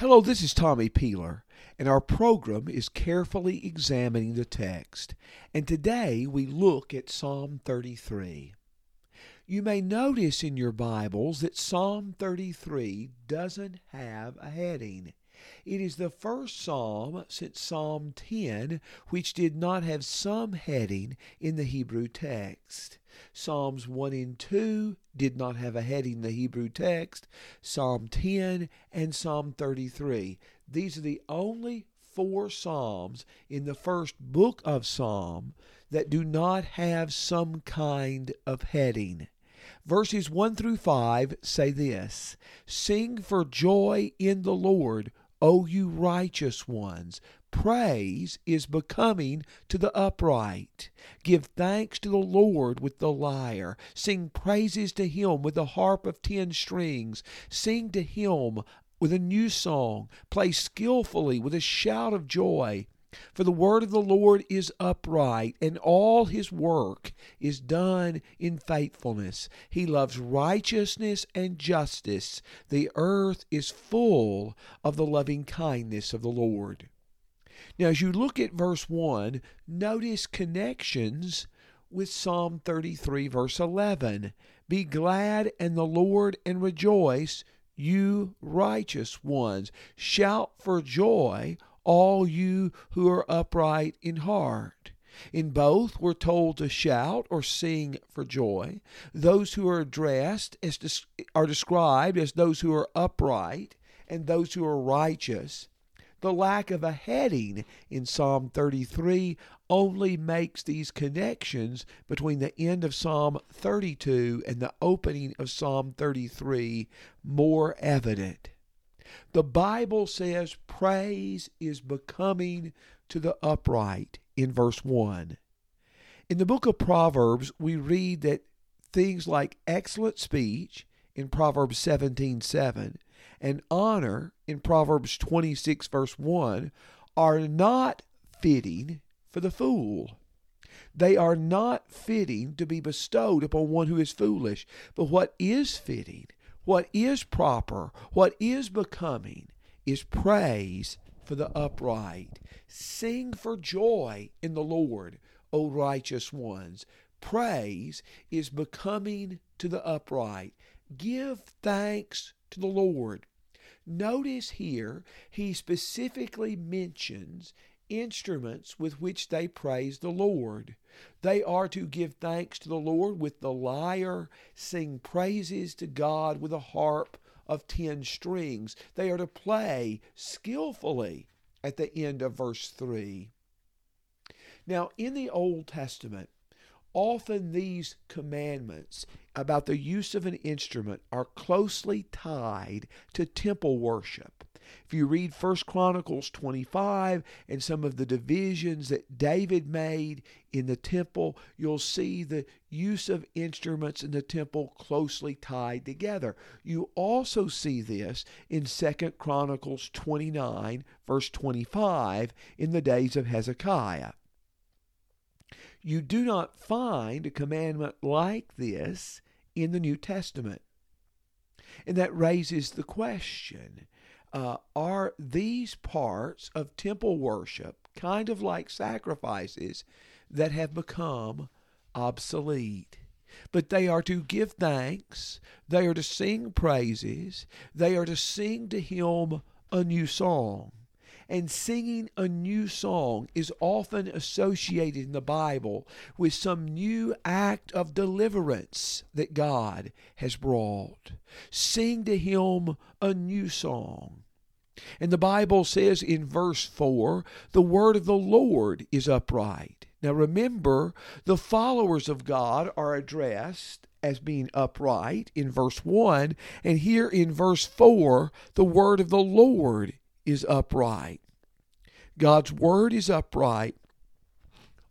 Hello, this is Tommy Peeler, and our program is carefully examining the text. And today we look at Psalm 33. You may notice in your Bibles that Psalm 33 doesn't have a heading. It is the first psalm since Psalm 10 which did not have some heading in the Hebrew text. Psalms 1 and 2 did not have a heading in the Hebrew text. Psalm 10 and Psalm 33. These are the only four Psalms in the first book of Psalm that do not have some kind of heading. Verses 1 through 5 say this Sing for joy in the Lord, O you righteous ones. Praise is becoming to the upright. Give thanks to the Lord with the lyre. Sing praises to him with the harp of ten strings. Sing to him with a new song. Play skillfully with a shout of joy. For the word of the Lord is upright, and all his work is done in faithfulness. He loves righteousness and justice. The earth is full of the loving kindness of the Lord. Now, as you look at verse 1, notice connections with Psalm 33, verse 11. Be glad in the Lord and rejoice, you righteous ones. Shout for joy all you who are upright in heart. In both, we're told to shout or sing for joy. Those who are addressed as are described as those who are upright and those who are righteous. The lack of a heading in Psalm 33 only makes these connections between the end of Psalm 32 and the opening of Psalm 33 more evident. The Bible says praise is becoming to the upright in verse 1. In the book of Proverbs, we read that things like excellent speech in Proverbs 17 7 and honor in Proverbs 26, verse 1 are not fitting for the fool. They are not fitting to be bestowed upon one who is foolish. But what is fitting what is proper, what is becoming, is praise for the upright. Sing for joy in the Lord, O righteous ones. Praise is becoming to the upright. Give thanks to the Lord. Notice here, he specifically mentions instruments with which they praise the Lord. They are to give thanks to the Lord with the lyre, sing praises to God with a harp of ten strings. They are to play skillfully at the end of verse 3. Now, in the Old Testament, often these commandments about the use of an instrument are closely tied to temple worship. If you read 1 Chronicles 25 and some of the divisions that David made in the temple, you'll see the use of instruments in the temple closely tied together. You also see this in 2 Chronicles 29, verse 25, in the days of Hezekiah. You do not find a commandment like this in the New Testament. And that raises the question uh, are these parts of temple worship kind of like sacrifices that have become obsolete? But they are to give thanks, they are to sing praises, they are to sing to Him a new song. And singing a new song is often associated in the Bible with some new act of deliverance that God has brought. Sing to Him a new song. And the Bible says in verse 4 the word of the Lord is upright. Now remember, the followers of God are addressed as being upright in verse 1, and here in verse 4, the word of the Lord is upright. God's word is upright.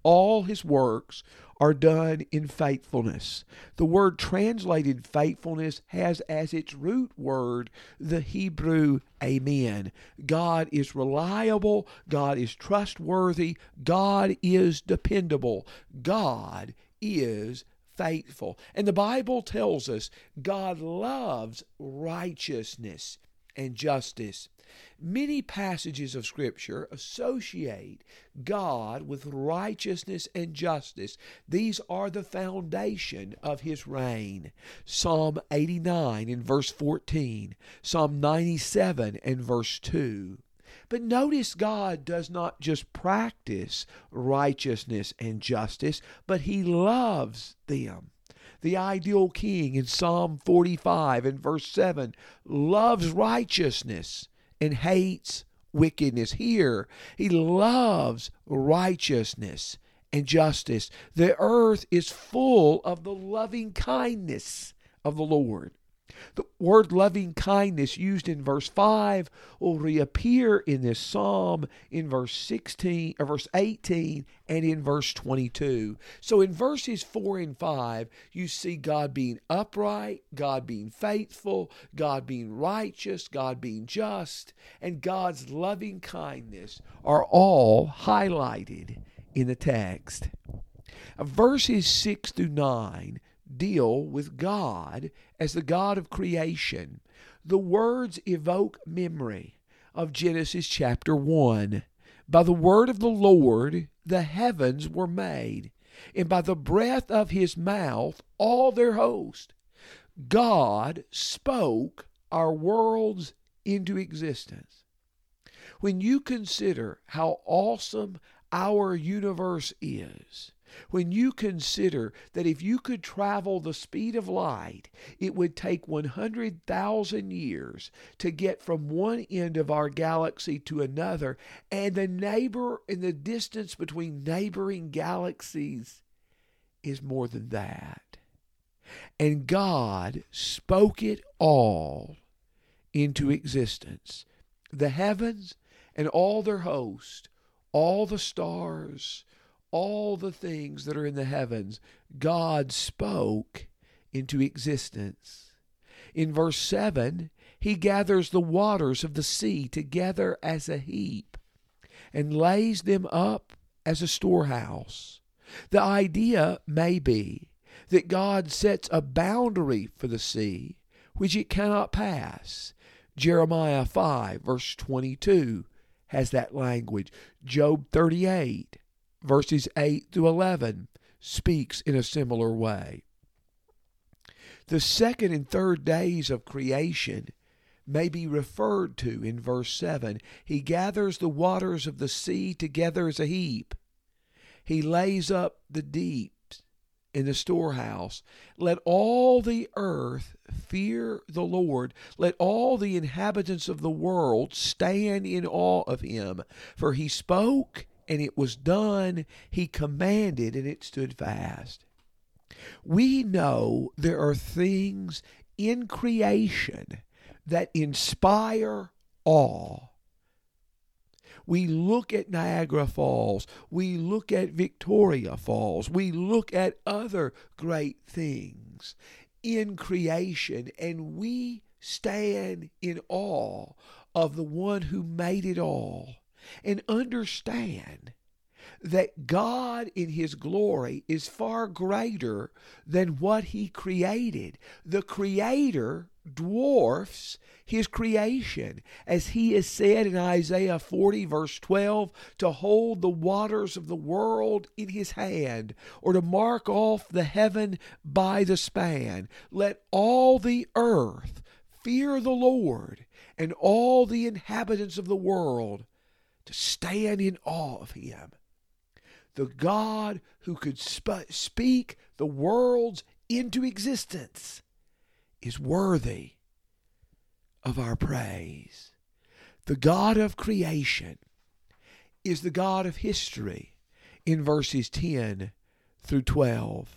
All his works are done in faithfulness. The word translated faithfulness has as its root word the Hebrew amen. God is reliable, God is trustworthy, God is dependable, God is faithful. And the Bible tells us God loves righteousness. and justice. Many passages of Scripture associate God with righteousness and justice. These are the foundation of His reign. Psalm 89 in verse 14, Psalm 97 and verse 2. But notice God does not just practice righteousness and justice, but He loves them. The ideal king in Psalm 45 and verse 7 loves righteousness and hates wickedness. Here, he loves righteousness and justice. The earth is full of the loving kindness of the Lord. The word loving kindness used in verse 5 will reappear in this psalm in verse 16 or verse 18 and in verse 22. So in verses 4 and 5, you see God being upright, God being faithful, God being righteous, God being just, and God's loving kindness are all highlighted in the text. Verses 6 through 9 deal with God as the God of creation. The words evoke memory of Genesis chapter 1. By the word of the Lord the heavens were made, and by the breath of his mouth all their host. God spoke our worlds into existence. When you consider how awesome our universe is, when you consider that if you could travel the speed of light, it would take 100,000 years to get from one end of our galaxy to another, and the neighbor and the distance between neighboring galaxies is more than that. And God spoke it all into existence the heavens and all their host, all the stars, all the things that are in the heavens, God spoke into existence. In verse 7, he gathers the waters of the sea together as a heap and lays them up as a storehouse. The idea may be that God sets a boundary for the sea which it cannot pass. Jeremiah 5, verse 22, has that language. Job 38, verses 8 through 11, speaks in a similar way. The second and third days of creation may be referred to in verse 7. He gathers the waters of the sea together as a heap. He lays up the deep in the storehouse. Let all the earth fear the Lord. Let all the inhabitants of the world stand in awe of him. For he spoke and it was done. He commanded, and it stood fast. We know there are things in creation that inspire awe. We look at Niagara Falls. We look at Victoria Falls. We look at other great things in creation, and we stand in awe of the one who made it all and understand that God in His glory is far greater than what He created. The Creator dwarfs His creation. As He is said in Isaiah 40, verse 12, to hold the waters of the world in His hand, or to mark off the heaven by the span. Let all the earth fear the Lord, and all the inhabitants of the world to stand in awe of him. The God who could sp- speak the worlds into existence is worthy of our praise. The God of creation is the God of history in verses 10 through 12.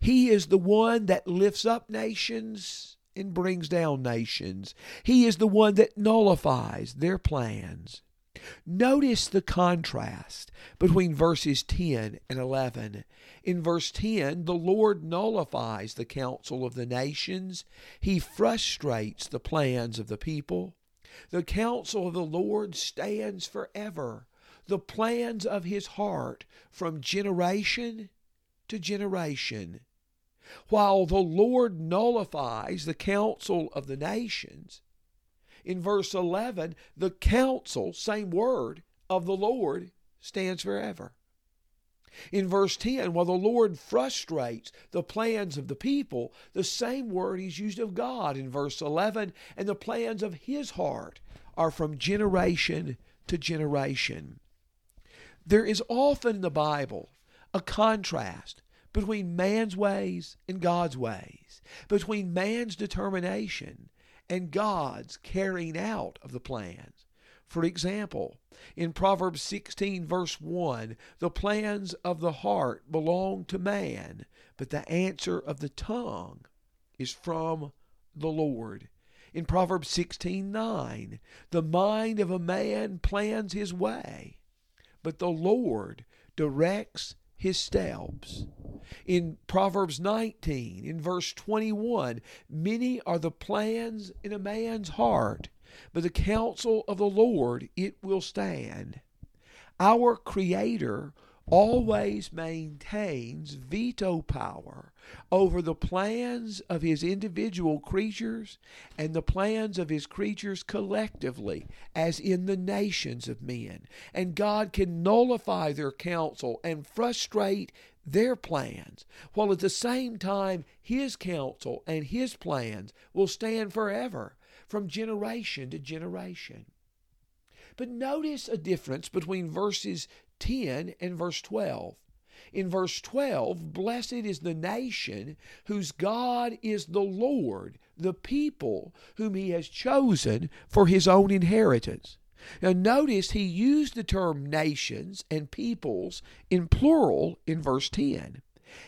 He is the one that lifts up nations and brings down nations. He is the one that nullifies their plans. Notice the contrast between verses 10 and 11. In verse 10, the Lord nullifies the counsel of the nations, He frustrates the plans of the people. The counsel of the Lord stands forever, the plans of His heart from generation to generation. While the Lord nullifies the counsel of the nations, In verse 11, the counsel, same word, of the Lord stands forever. In verse 10, while the Lord frustrates the plans of the people, the same word is used of God in verse 11, and the plans of his heart are from generation to generation. There is often in the Bible a contrast between man's ways and God's ways, between man's determination and God's carrying out of the plans. For example, in Proverbs 16, verse 1, the plans of the heart belong to man, but the answer of the tongue is from the Lord. In Proverbs 16, 9, the mind of a man plans his way, but the Lord directs his steps. In Proverbs 19, in verse 21, many are the plans in a man's heart, but the counsel of the Lord it will stand. Our Creator always maintains veto power over the plans of his individual creatures and the plans of his creatures collectively, as in the nations of men. And God can nullify their counsel and frustrate their plans, while at the same time his counsel and his plans will stand forever from generation to generation. But notice a difference between verses 10 and verse 12. In verse 12, blessed is the nation whose God is the Lord, the people whom he has chosen for his own inheritance. Now, notice he used the term nations and peoples in plural in verse 10.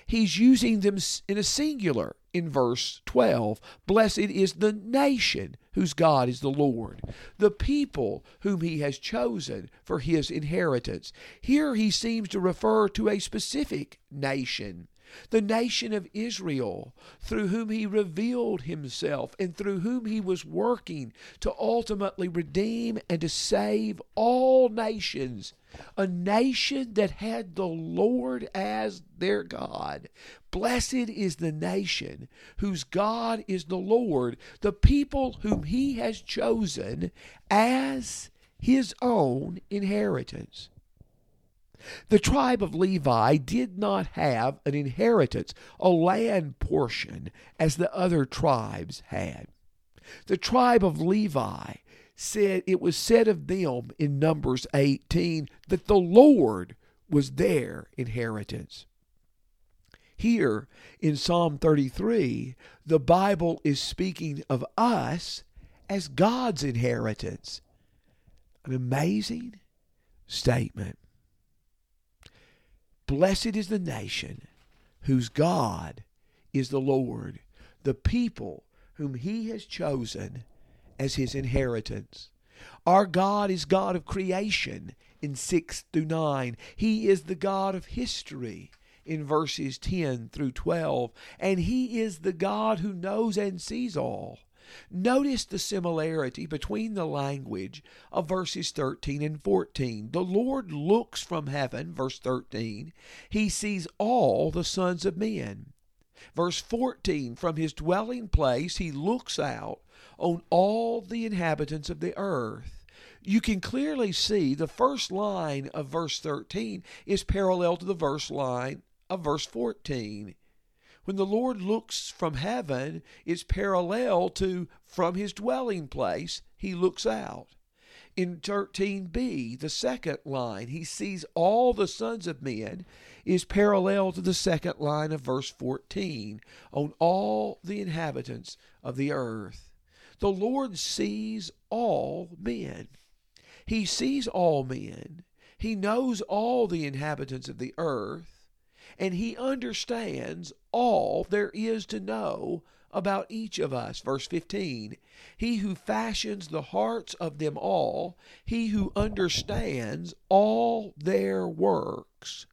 He's using them in a singular in verse 12. Blessed is the nation whose God is the Lord, the people whom he has chosen for his inheritance. Here he seems to refer to a specific nation the nation of Israel, through whom he revealed himself and through whom he was working to ultimately redeem and to save all nations. A nation that had the Lord as their God. Blessed is the nation whose God is the Lord, the people whom he has chosen as his own inheritance. The tribe of Levi did not have an inheritance, a land portion, as the other tribes had. The tribe of Levi said it was said of them in Numbers 18 that the Lord was their inheritance. Here in Psalm 33, the Bible is speaking of us as God's inheritance. An amazing statement. Blessed is the nation whose God is the Lord, the people whom he has chosen as his inheritance. Our God is God of creation in 6 through 9. He is the God of history in verses 10 through 12. And He is the God who knows and sees all. Notice the similarity between the language of verses 13 and 14. The Lord looks from heaven, verse 13. He sees all the sons of men. Verse 14, from his dwelling place he looks out on all the inhabitants of the earth. You can clearly see the first line of verse 13 is parallel to the verse line of verse 14 when the Lord looks from heaven, it's parallel to from his dwelling place, he looks out. In 13b, the second line, he sees all the sons of men, is parallel to the second line of verse 14 on all the inhabitants of the earth. The Lord sees all men. He sees all men. He knows all the inhabitants of the earth and he understands all there is to know about each of us. Verse 15 He who fashions the hearts of them all, he who understands all their works.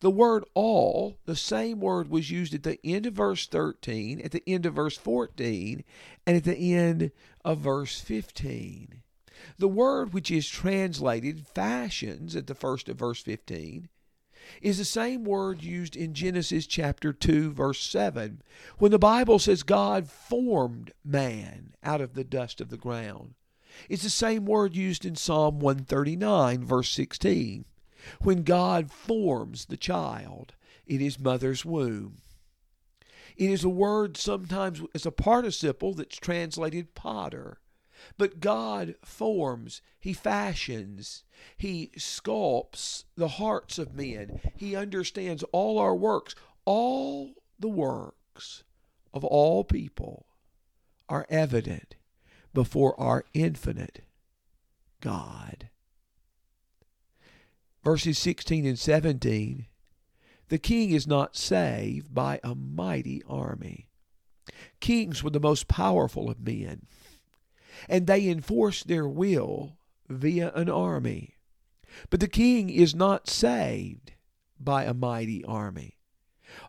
The word all, the same word was used at the end of verse 13, at the end of verse 14, and at the end of verse 15. The word which is translated fashions at the first of verse 15 is the same word used in Genesis chapter 2, verse 7, when the Bible says God formed man out of the dust of the ground. It's the same word used in Psalm 139, verse 16, when God forms the child in his mother's womb. It is a word sometimes as a participle that's translated potter. But God forms, He fashions, He sculpts the hearts of men. He understands all our works. All the works of all people are evident before our infinite God. Verses 16 and 17 The king is not saved by a mighty army. Kings were the most powerful of men and they enforce their will via an army. But the king is not saved by a mighty army.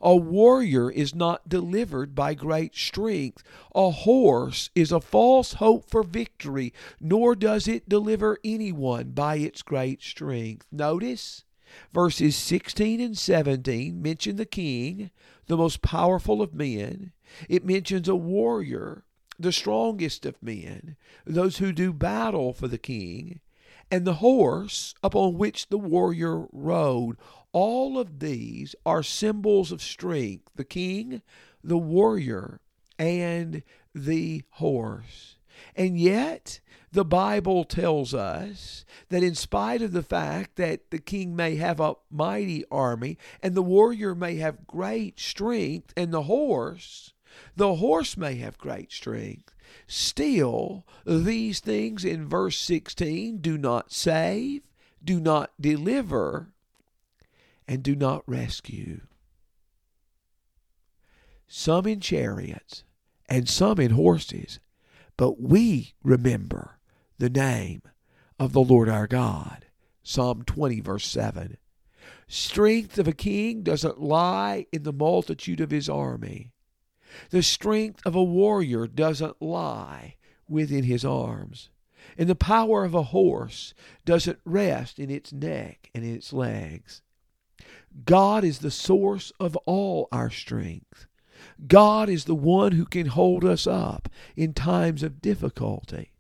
A warrior is not delivered by great strength. A horse is a false hope for victory, nor does it deliver anyone by its great strength. Notice verses 16 and 17 mention the king, the most powerful of men. It mentions a warrior, the strongest of men, those who do battle for the king, and the horse upon which the warrior rode. All of these are symbols of strength the king, the warrior, and the horse. And yet, the Bible tells us that in spite of the fact that the king may have a mighty army and the warrior may have great strength and the horse the horse may have great strength. Still, these things in verse 16 do not save, do not deliver, and do not rescue. Some in chariots and some in horses, but we remember the name of the Lord our God. Psalm 20, verse 7. Strength of a king doesn't lie in the multitude of his army, the strength of a warrior doesn't lie within his arms, and the power of a horse doesn't rest in its neck and in its legs. God is the source of all our strength. God is the one who can hold us up in times of difficulty.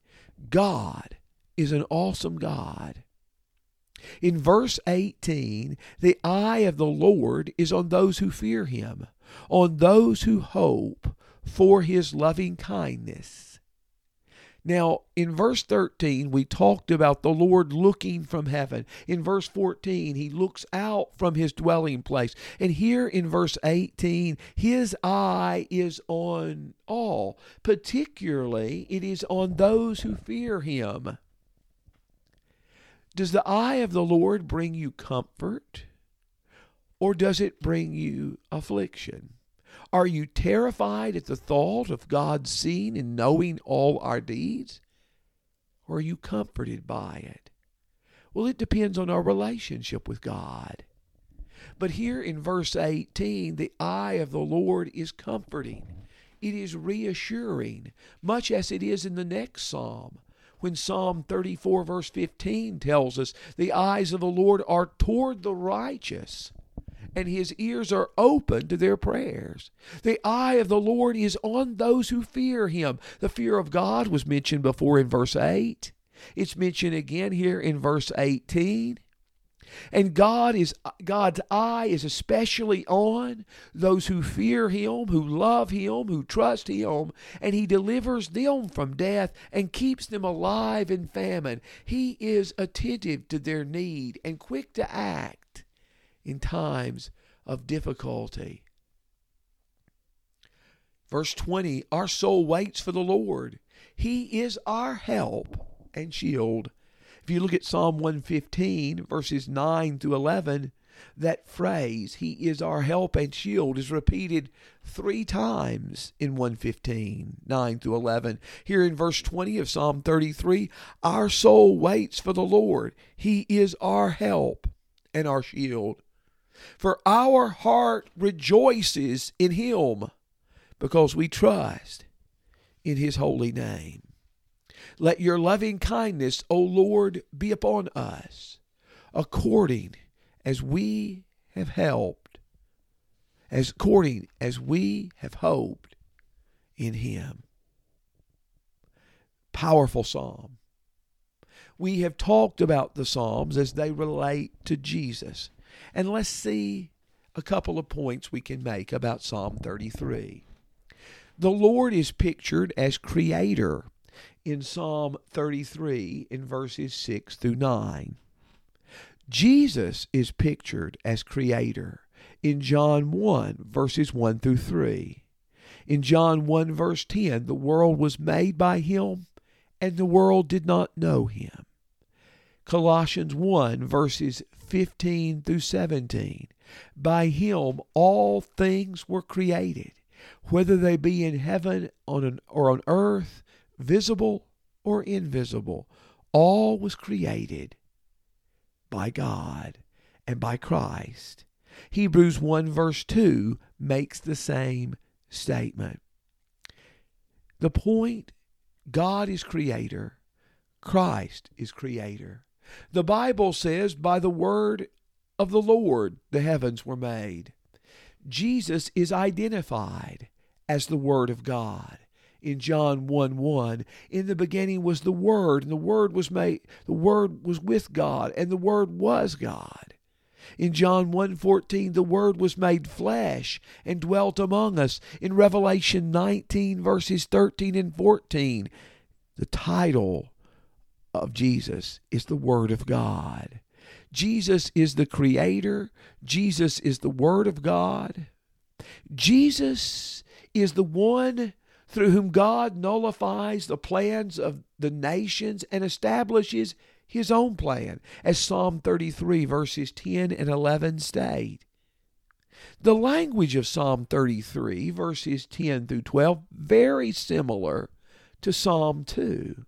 God is an awesome God. In verse 18, the eye of the Lord is on those who fear him, on those who hope for his loving kindness. Now, in verse 13, we talked about the Lord looking from heaven. In verse 14, he looks out from his dwelling place. And here in verse 18, his eye is on all. Particularly, it is on those who fear him. Does the eye of the Lord bring you comfort? Or does it bring you affliction? Are you terrified at the thought of God seeing and knowing all our deeds? Or are you comforted by it? Well, it depends on our relationship with God. But here in verse 18, the eye of the Lord is comforting. It is reassuring, much as it is in the next psalm when Psalm 34, verse 15 tells us, The eyes of the Lord are toward the righteous, and his ears are open to their prayers. The eye of the Lord is on those who fear him. The fear of God was mentioned before in verse 8. It's mentioned again here in verse 18. And God is God's eye is especially on those who fear him, who love him, who trust him, and he delivers them from death and keeps them alive in famine. He is attentive to their need and quick to act in times of difficulty. Verse 20 Our soul waits for the Lord. He is our help and shield. If you look at Psalm 115, verses 9 through 11, that phrase, He is our help and shield, is repeated three times in 115, 9 through 11. Here in verse 20 of Psalm 33, our soul waits for the Lord. He is our help and our shield. For our heart rejoices in Him because we trust in His holy name. Let your loving kindness, O Lord, be upon us, according as we have helped, as according as we have hoped in him. Powerful psalm. We have talked about the Psalms as they relate to Jesus. And let's see a couple of points we can make about Psalm 33. The Lord is pictured as creator in Psalm 33 in verses 6 through 9. Jesus is pictured as creator in John 1 verses 1 through 3. In John 1 verse 10, the world was made by him and the world did not know him. Colossians 1 verses 15 through 17. By him all things were created, whether they be in heaven on an, or on earth, visible or invisible. All was created by God and by Christ. Hebrews 1 verse 2 makes the same statement. The point God is creator, Christ is creator. The Bible says, by the word of the Lord the heavens were made. Jesus is identified as the Word of God. In John 1 1, in the beginning was the Word, and the Word was made, the Word was with God, and the Word was God. In John 1:14 the word was made flesh and dwelt among us. In Revelation 19 verses 13 and 14 the title of Jesus is the Word of God. Jesus is the Creator, Jesus is the Word of God. Jesus is the one through whom God nullifies the plans of the nations and establishes his own plan, as Psalm 33, verses 10 and 11 state. The language of Psalm 33, verses 10 through 12, very similar to Psalm 2.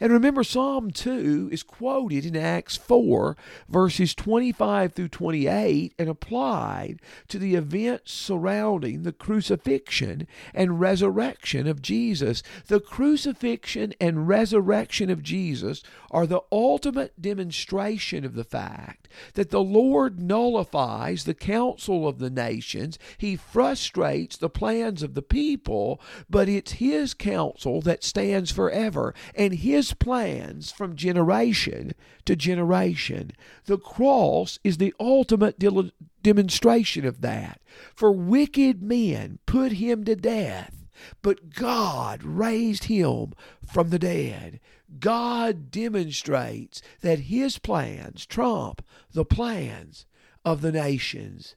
And remember, Psalm 2 is quoted in Acts 4, verses 25 through 28, and applied to the events surrounding the crucifixion and resurrection of Jesus. The crucifixion and resurrection of Jesus are the ultimate demonstration of the fact that the Lord nullifies the counsel of the nations, He frustrates the plans of the people, but it's His counsel that stands forever, and His his plans from generation to generation. The cross is the ultimate de- demonstration of that. For wicked men put him to death, but God raised him from the dead. God demonstrates that his plans trump the plans of the nations.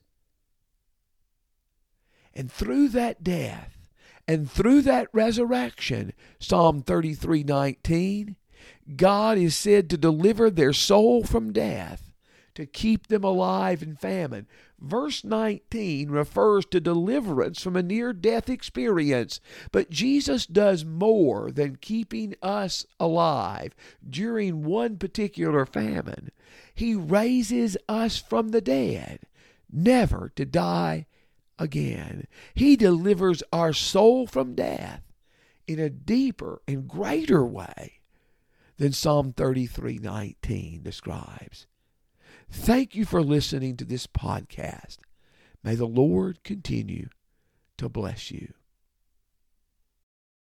And through that death, and through that resurrection, Psalm 33 19, God is said to deliver their soul from death, to keep them alive in famine. Verse 19 refers to deliverance from a near death experience, but Jesus does more than keeping us alive during one particular famine. He raises us from the dead, never to die again. He delivers our soul from death in a deeper and greater way than Psalm 33:19 describes. Thank you for listening to this podcast. May the Lord continue to bless you.